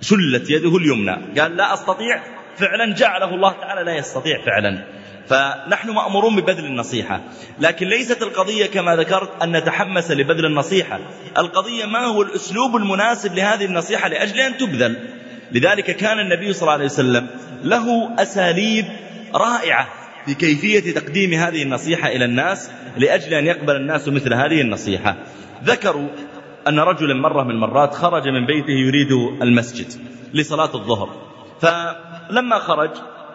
شلت يده اليمنى. قال لا أستطيع. فعلا جعله الله تعالى لا يستطيع فعلا. فنحن مأمورون ببذل النصيحة. لكن ليست القضية كما ذكرت أن نتحمس لبذل النصيحة. القضية ما هو الأسلوب المناسب لهذه النصيحة لأجل أن تبذل. لذلك كان النبي صلى الله عليه وسلم له أساليب رائعة في كيفية تقديم هذه النصيحة إلى الناس لأجل أن يقبل الناس مثل هذه النصيحة. ذكروا أن رجلا مرة من المرات خرج من بيته يريد المسجد لصلاة الظهر. فلما خرج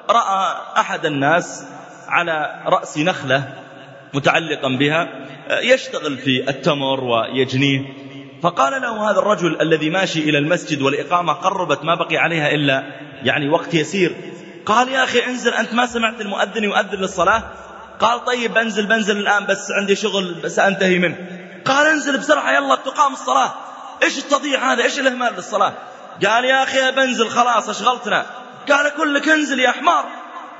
رأى أحد الناس على رأس نخلة متعلقا بها يشتغل في التمر ويجنيه. فقال له هذا الرجل الذي ماشي إلى المسجد والإقامة قربت ما بقي عليها إلا يعني وقت يسير. قال يا أخي انزل أنت ما سمعت المؤذن يؤذن للصلاة؟ قال طيب بنزل بنزل الآن بس عندي شغل بس أنتهي منه. قال انزل بسرعة يلا تقام الصلاة. إيش التضييع هذا؟ إيش الإهمال للصلاة قال يا أخي بنزل خلاص أشغلتنا. قال أقول لك انزل يا حمار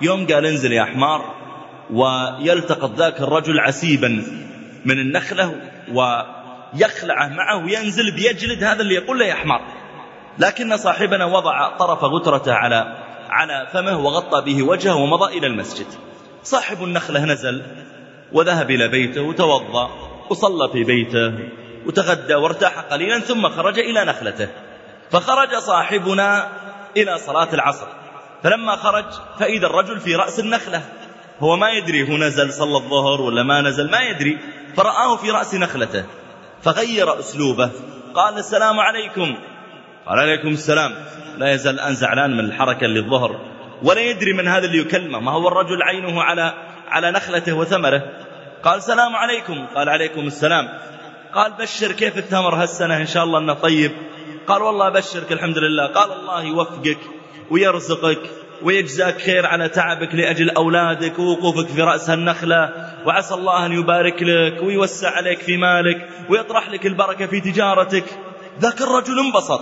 يوم قال انزل يا حمار ويلتقط ذاك الرجل عسيبا من النخلة ويخلعه معه وينزل بيجلد هذا اللي يقول له يا حمار لكن صاحبنا وضع طرف غترته على على فمه وغطى به وجهه ومضى إلى المسجد. صاحب النخلة نزل وذهب إلى بيته وتوضأ وصلى في بيته وتغدى وارتاح قليلا ثم خرج إلى نخلته. فخرج صاحبنا إلى صلاة العصر. فلما خرج فإذا الرجل في رأس النخلة. هو ما يدري هو نزل صلى الظهر ولا ما نزل ما يدري. فرآه في رأس نخلته. فغير أسلوبه. قال السلام عليكم. قال عليكم السلام. لا يزال الآن زعلان من الحركة اللي الظهر. ولا يدري من هذا اللي يكلمه. ما هو الرجل عينه على على نخلته وثمره. قال السلام عليكم. قال عليكم السلام. قال بشر كيف التمر هالسنة؟ إن شاء الله أنه طيب. قال والله أبشرك الحمد لله. قال الله يوفقك ويرزقك ويجزاك خير على تعبك لأجل أولادك ووقوفك في رأس النخلة. وعسى الله أن يبارك لك ويوسع عليك في مالك ويطرح لك البركة في تجارتك. ذاك الرجل انبسط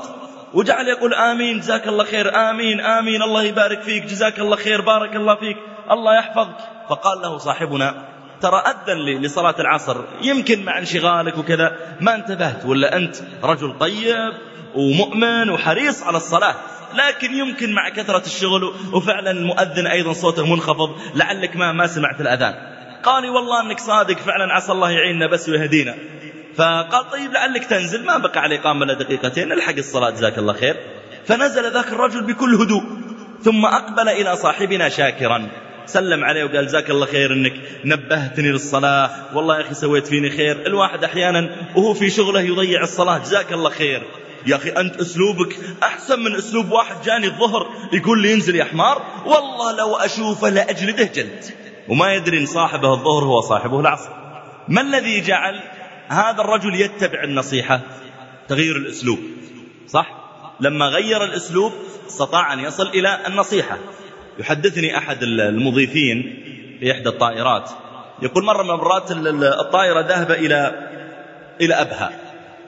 وجعل يقول آمين جزاك الله خير آمين آمين الله يبارك فيك جزاك الله خير بارك الله فيك الله يحفظك. فقال له صاحبنا ترى أذن لصلاة العصر يمكن مع انشغالك وكذا ما انتبهت ولا أنت رجل طيب؟ ومؤمن وحريص على الصلاة. لكن يمكن مع كثرة الشغل وفعلا المؤذن أيضا صوته منخفض لعلك ما ما سمعت الأذان. قال والله أنك صادق فعلا عسى الله يعيننا بس ويهدينا. فقال طيب لعلك تنزل. ما بقى على إقامة إلا دقيقتين نلحق الصلاة جزاك الله خير. فنزل ذاك الرجل بكل هدوء ثم أقبل إلى صاحبنا شاكرا. سلم عليه وقال جزاك الله خير إنك نبهتني للصلاة. والله يا أخي سويت فيني خير. الواحد أحيانا وهو في شغله يضيع الصلاة جزاك الله خير. يا أخي أنت أسلوبك أحسن من أسلوب واحد جاني الظهر يقول لي انزل يا حمار. والله لو أشوفه لأجلده جلد. وما يدري إن صاحبه الظهر هو صاحبه العصر. ما الذي جعل هذا الرجل يتبع النصيحة؟ تغيير الأسلوب. صح؟ لما غير الأسلوب استطاع أن يصل إلى النصيحة. يحدثني أحد المضيفين في إحدى الطائرات. يقول مرة من المرات الطائرة ذهب إلى إلى أبها.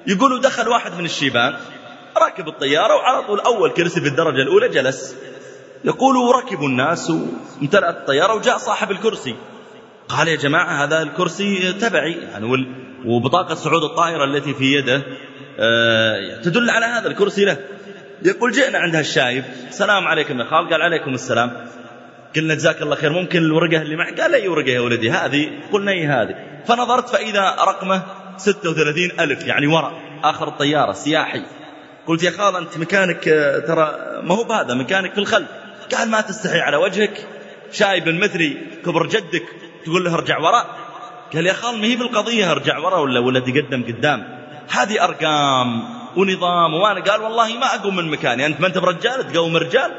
يقولوا دخل واحد من الشيبان ركب الطيارة وعلى طول أول كرسي في الدرجة الأولى جلس. يقولوا ركبوا الناس. وامتلأت الطيارة وجاء صاحب الكرسي. قال يا جماعة هذا الكرسي تبعي. يعني وبطاقة صعود الطائرة التي في يده آه، تدل على هذا الكرسي له. يقول جئنا عند هالشايب. السلام عليكم يا خال. قال عليكم السلام. قلنا جزاك الله خير ممكن الورقة اللي معك؟ قال أي ورقة يا ولدي هذه. قلنا أي هذه؟ فنظرت فإذا رقمه 36 ألف يعني وراء آخر الطيارة سياحي. قلت يا خال أنت مكانك آه، ترى ما هو بهذا مكانك في الخلف. قال ما تستحي على وجهك. شايب مثلي كبر جدك. تقول له ارجع وراء قال يا خال ما هي بالقضية ارجع وراء ولا ولا تقدم قدام. هذه أرقام ونظام وأنا قال والله ما أقوم من مكاني. أنت ما أنت برجال تقوم رجال.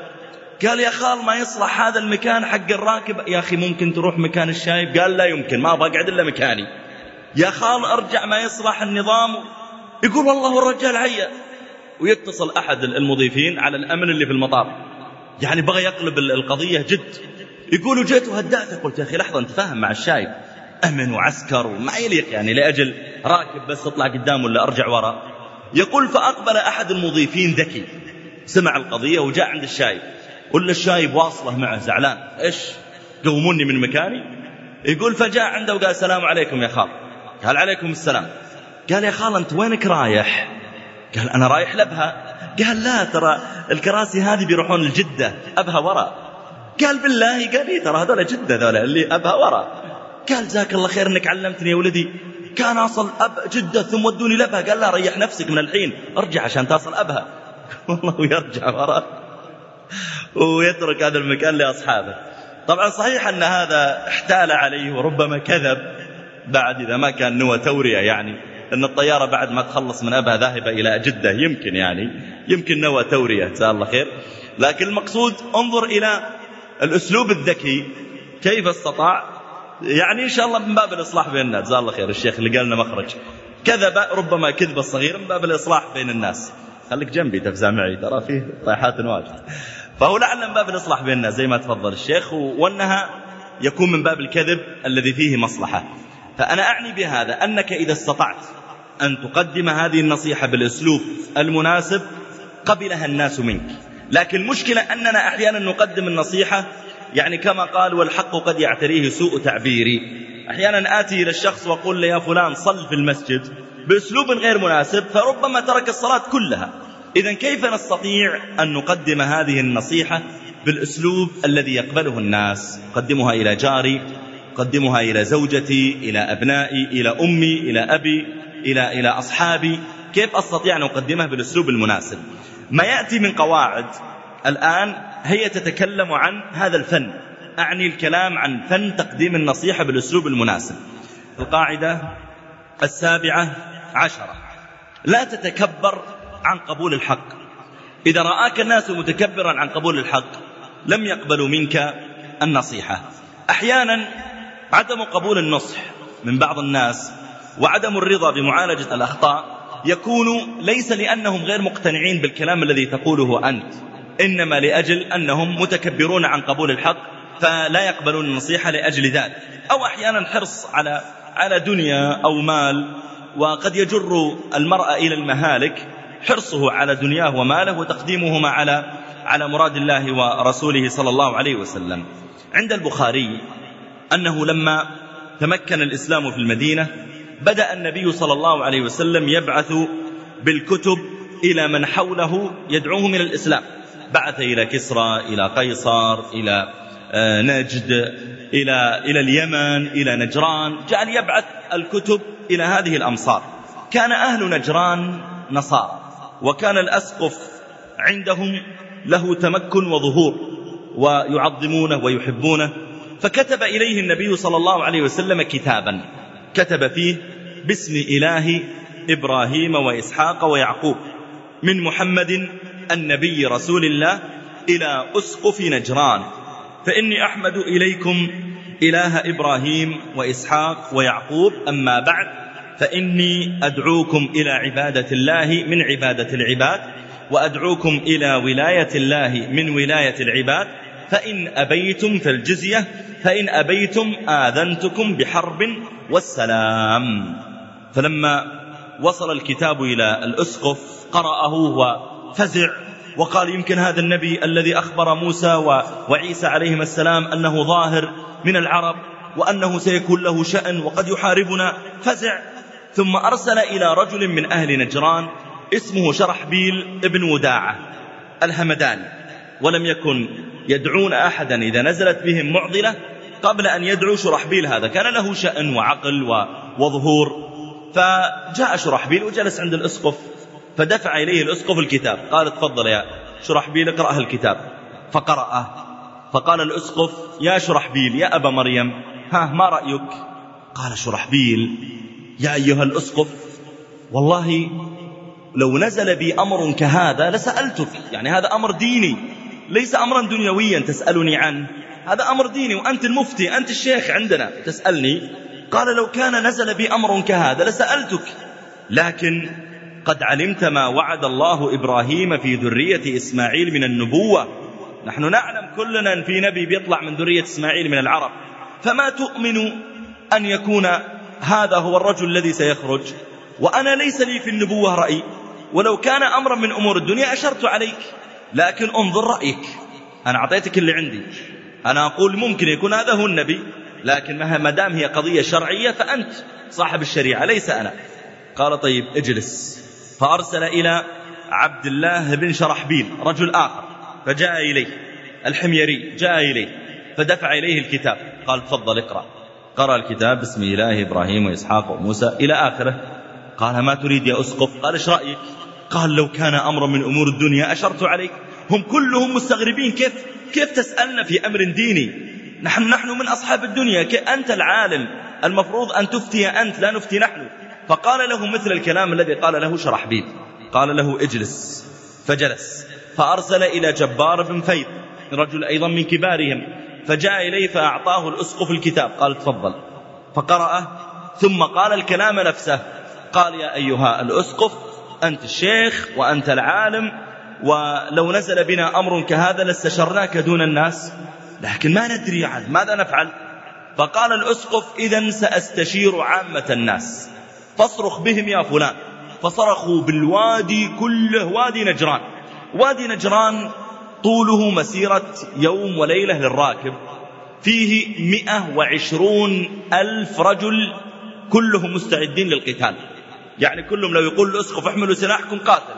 قال يا خال ما يصلح هذا المكان حق الراكب. يا أخي ممكن تروح مكان الشايب؟ قال لا يمكن ما أبغى أقعد إلا مكاني. يا خال أرجع ما يصلح النظام. يقول والله الرجال عيا. ويتصل أحد المضيفين على الأمن اللي في المطار. يعني بغى يقلب القضية جد. يقولوا جيت وهدأته قلت يا أخي لحظة أنت فاهم مع الشايب. أمن وعسكر وما يليق يعني لأجل راكب بس تطلع قدام ولا أرجع وراء يقول فأقبل أحد المضيفين ذكي. سمع القضية وجاء عند الشايب. ولا الشايب واصلة معه زعلان. إيش؟ قوموني من مكاني. يقول فجاء عنده وقال السلام عليكم يا خال. قال عليكم السلام. قال يا خال أنت وينك رايح؟ قال أنا رايح لبها قال لا ترى الكراسي هذه بيروحون الجدة أبها وراء قال بالله قال لي ترى هذول جدة ذولا اللي أبها وراء قال جزاك الله خير إنك علمتني يا ولدي. كان أصل أب جدة ثم ودوني لبها قال لا ريح نفسك من الحين ارجع عشان تصل أبها. والله ويرجع وراء ويترك هذا المكان لأصحابه. طبعا صحيح أن هذا احتال عليه وربما كذب. بعد إذا ما كان نوى تورية يعني أن الطيارة بعد ما تخلص من أبها ذاهبة إلى جدة يمكن يعني يمكن نوى تورية جزاه الله خير. لكن المقصود انظر إلى الأسلوب الذكي كيف استطاع يعني إن شاء الله من باب الإصلاح بين الناس. جزاه الله خير الشيخ اللي قال لنا مخرج. كذب ربما كذبة صغيرة من باب الإصلاح بين الناس. خليك جنبي تفزع معي. ترى فيه طيحات واجد. فهو لعل من باب الإصلاح بين الناس زي ما تفضل الشيخ. وأنها يكون من باب الكذب الذي فيه مصلحة. فأنا أعني بهذا أنك إذا استطعت أن تقدم هذه النصيحة بالأسلوب المناسب قبلها الناس منك. لكن المشكلة أننا أحيانا نقدم النصيحة يعني كما قال والحق قد يعتريه سوء تعبيري. أحيانا آتي إلى الشخص وأقول له يا فلان صل في المسجد بأسلوب غير مناسب فربما ترك الصلاة كلها. إذا كيف نستطيع أن نقدم هذه النصيحة بالأسلوب الذي يقبله الناس؟ قدمها إلى جاري قدمها إلى زوجتي إلى أبنائي إلى أمي إلى أبي إلى, إلى أصحابي. كيف أستطيع أن أقدمها بالأسلوب المناسب؟ ما يأتي من قواعد الآن هي تتكلم عن هذا الفن. أعني الكلام عن فن تقديم النصيحة بالأسلوب المناسب. القاعدة السابعة عشرة. لا تتكبر عن قبول الحق. إذا رآك الناس متكبرا عن قبول الحق لم يقبلوا منك النصيحة. أحيانا عدم قبول النصح من بعض الناس وعدم الرضا بمعالجة الأخطاء يكون ليس لأنهم غير مقتنعين بالكلام الذي تقوله أنت إنما لأجل أنهم متكبرون عن قبول الحق فلا يقبلون النصيحة لأجل ذلك. أو أحيانا حرص على على دنيا أو مال وقد يجر المرأة إلى المهالك حرصه على دنياه وماله وتقديمهما على على مراد الله ورسوله صلى الله عليه وسلم. عند البخاري أنه لما تمكن الإسلام في المدينة بدأ النبي صلى الله عليه وسلم يبعث بالكتب إلى من حوله يدعوهم إلى الإسلام. بعث إلى كسرى إلى قيصر إلى آه، نجد إلى, إلى اليمن إلى نجران جعل يبعث الكتب إلى هذه الأمصار. كان أهل نجران نصارى وكان الأسقف عندهم له تمكن وظهور ويعظمونه ويحبونه. فكتب إليه النبي صلى الله عليه وسلم كتابا. كتب فيه باسم إله إبراهيم وإسحاق ويعقوب من محمد النبي رسول الله إلى أسقف نجران. فإني أحمد إليكم إله إبراهيم وإسحاق ويعقوب أما بعد فإني أدعوكم إلى عبادة الله من عبادة العباد وأدعوكم إلى ولاية الله من ولاية العباد فإن أبيتم فالجزية فإن أبيتم آذنتكم بحرب والسلام. فلما وصل الكتاب إلى الأسقف قرأه وفزع وقال يمكن هذا النبي الذي أخبر موسى وعيسى عليهم السلام أنه ظاهر من العرب وأنه سيكون له شأن وقد يحاربنا. فزع. ثم أرسل إلى رجل من أهل نجران اسمه شرحبيل ابن وداعة الهمداني. ولم يكن يدعون أحدا إذا نزلت بهم معضلة قبل أن يدعو شرحبيل هذا. كان له شأن وعقل وظهور. فجاء شرحبيل وجلس عند الأسقف فدفع إليه الأسقف الكتاب. قال تفضل يا شرحبيل اقرأ الكتاب فقرأه. فقال الأسقف يا شرحبيل يا أبا مريم ها ما رأيك؟ قال شرحبيل يا أيها الأسقف والله لو نزل بي أمر كهذا لسألتك. يعني هذا أمر ديني. ليس أمرا دنيويا تسألني عنه هذا أمر ديني وأنت المفتي أنت الشيخ عندنا تسألني. قال لو كان نزل بي أمر كهذا لسألتك. لكن قد علمت ما وعد الله إبراهيم في ذرية إسماعيل من النبوة. نحن نعلم كلنا أن في نبي بيطلع من ذرية إسماعيل من العرب. فما تؤمن أن يكون هذا هو الرجل الذي سيخرج؟ وأنا ليس لي في النبوة رأي. ولو كان أمرا من أمور الدنيا أشرت عليك. لكن انظر رأيك. أنا أعطيتك اللي عندي. أنا أقول ممكن يكون هذا هو النبي لكن ما دام هي قضية شرعية فأنت صاحب الشريعة ليس أنا. قال طيب اجلس. فأرسل إلى عبد الله بن شرحبيل رجل آخر فجاء إليه الحميري جاء إليه فدفع إليه الكتاب. قال تفضل اقرأ. قرأ الكتاب باسم إله إبراهيم وإسحاق وموسى إلى آخره. قال ما تريد يا أسقف؟ قال إيش رأيك؟ قال لو كان أمر من أمور الدنيا أشرت عليك. هم كلهم مستغربين كيف كيف تسألنا في أمر ديني؟ نحن نحن من أصحاب الدنيا أنت العالم. المفروض أن تفتي أنت لا نفتي نحن. فقال له مثل الكلام الذي قال له شرحبيل قال له اجلس. فجلس. فأرسل إلى جبار بن فيض رجل أيضا من كبارهم. فجاء إليه فأعطاه الأسقف الكتاب. قال تفضل. فقرأه. ثم قال الكلام نفسه. قال يا أيها الأسقف أنت الشيخ وأنت العالم ولو نزل بنا أمر كهذا لاستشرناك دون الناس. لكن ما ندري عن ماذا نفعل؟ فقال الأسقف إذا سأستشير عامة الناس. فاصرخ بهم يا فلان. فصرخوا بالوادي كله وادي نجران. وادي نجران طوله مسيرة يوم وليلة للراكب. فيه مئة وعشرون ألف رجل كلهم مستعدين للقتال. يعني كلهم لو يقول الأسقف احملوا سلاحكم قاتل.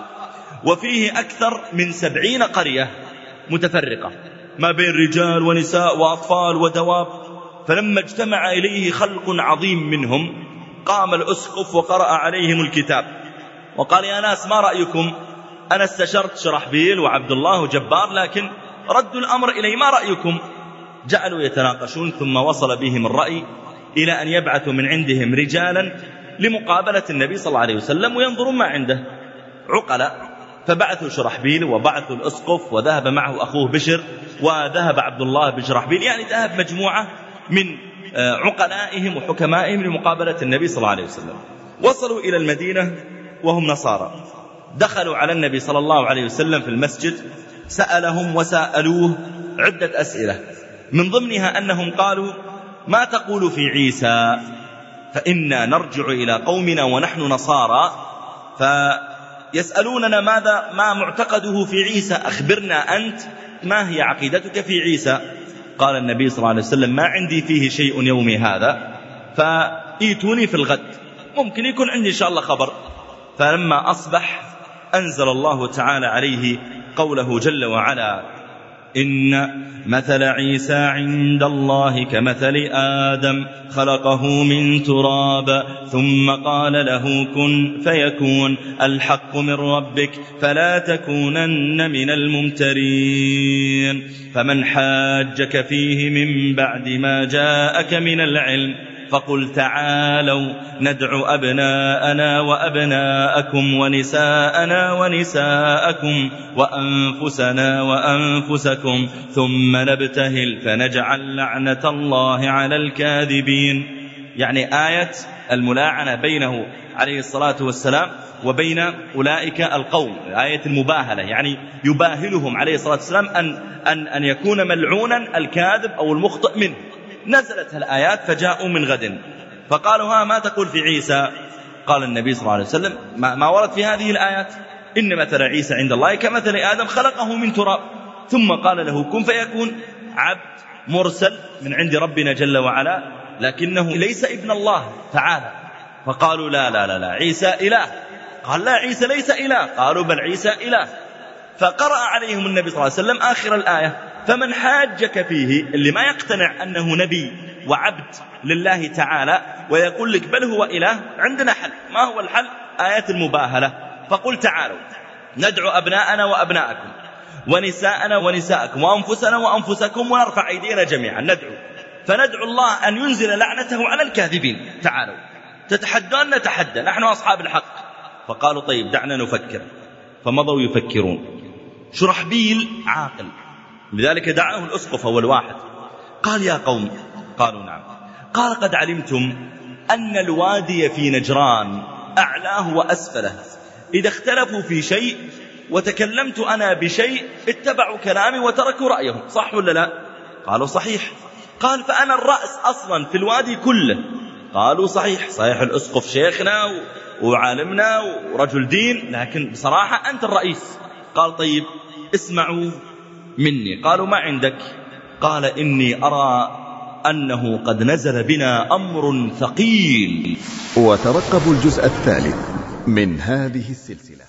وفيه أكثر من سبعين قرية متفرقة ما بين رجال ونساء وأطفال ودواب. فلما اجتمع إليه خلق عظيم منهم قام الأسقف وقرأ عليهم الكتاب. وقال يا ناس ما رأيكم؟ أنا استشرت شرحبيل وعبد الله وجبار لكن ردوا الأمر إلي ما رأيكم؟ جعلوا يتناقشون ثم وصل بهم الرأي إلى أن يبعثوا من عندهم رجالا لمقابلة النبي صلى الله عليه وسلم وينظرون ما عنده. عقلاء فبعثوا شرحبيل وبعثوا الأسقف وذهب معه أخوه بشر وذهب عبد الله بشرحبيل يعني ذهب مجموعة من آه، عقلائهم وحكمائهم لمقابلة النبي صلى الله عليه وسلم. وصلوا إلى المدينة وهم نصارى. دخلوا على النبي صلى الله عليه وسلم في المسجد سألهم وسألوه عدة أسئلة. من ضمنها أنهم قالوا ما تقول في عيسى؟ فإنا نرجع إلى قومنا ونحن نصارى. فيسألوننا ماذا ما معتقده في عيسى؟ أخبرنا أنت ما هي عقيدتك في عيسى؟ قال النبي صلى الله عليه وسلم ما عندي فيه شيء يومي هذا. فإيتوني في الغد. ممكن يكون عندي إن شاء الله خبر. فلما أصبح أنزل الله تعالى عليه قوله جل وعلا إن مثل عيسى عند الله كمثل آدم خلقه من تراب ثم قال له كن فيكون الحق من ربك فلا تكونن من الممترين فمن حاجك فيه من بعد ما جاءك من العلم فقل تعالوا ندع أبناءنا وأبناءكم ونساءنا ونساءكم وأنفسنا وأنفسكم ثم نبتهل فنجعل لعنة الله على الكاذبين. يعني آية الملاعنة بينه عليه الصلاة والسلام وبين أولئك القوم. آية المباهلة يعني يباهلهم عليه الصلاة والسلام أن, أن, أن يكون ملعونا الكاذب أو المخطئ منه. نزلت الآيات فجاءوا من غد. فقالوا ها ما تقول في عيسى؟ قال النبي صلى الله عليه وسلم ما, ما ورد في هذه الآيات. إن مثل عيسى عند الله كمثل آدم خلقه من تراب. ثم قال له كن فيكون عبد مرسل من عند ربنا جل وعلا لكنه ليس ابن الله تعالى. فقالوا لا لا لا لا عيسى إله. قال لا عيسى ليس إله. قالوا بل عيسى إله. فقرأ عليهم النبي صلى الله عليه وسلم آخر الآية. فمن حاجك فيه اللي ما يقتنع أنه نبي وعبد لله تعالى ويقول لك بل هو إله عندنا حل. ما هو الحل؟ آيات المباهلة. فقل تعالوا ندعو أبناءنا وأبناءكم ونساءنا ونساءكم وأنفسنا وأنفسكم ونرفع أيدينا جميعا ندعو. فندعو الله أن ينزل لعنته على الكاذبين. تعالوا. تتحدون نتحدى نحن أصحاب الحق. فقالوا طيب دعنا نفكر. فمضوا يفكرون. شرحبيل عاقل. لذلك دعاه الأسقف أول واحد قال يا قوم قالوا نعم. قال قد علمتم أن الوادي في نجران أعلاه وأسفله. إذا اختلفوا في شيء وتكلمت أنا بشيء اتبعوا كلامي وتركوا رأيهم. صح ولا لا؟ قالوا صحيح. قال فأنا الرأس أصلا في الوادي كله. قالوا صحيح. صحيح الأسقف شيخنا وعالمنا ورجل دين لكن بصراحة أنت الرئيس. قال طيب اسمعوا. مني. قالوا ما عندك؟ قال إني أرى أنه قد نزل بنا أمر ثقيل. وترقبوا الجزء الثالث من هذه السلسلة.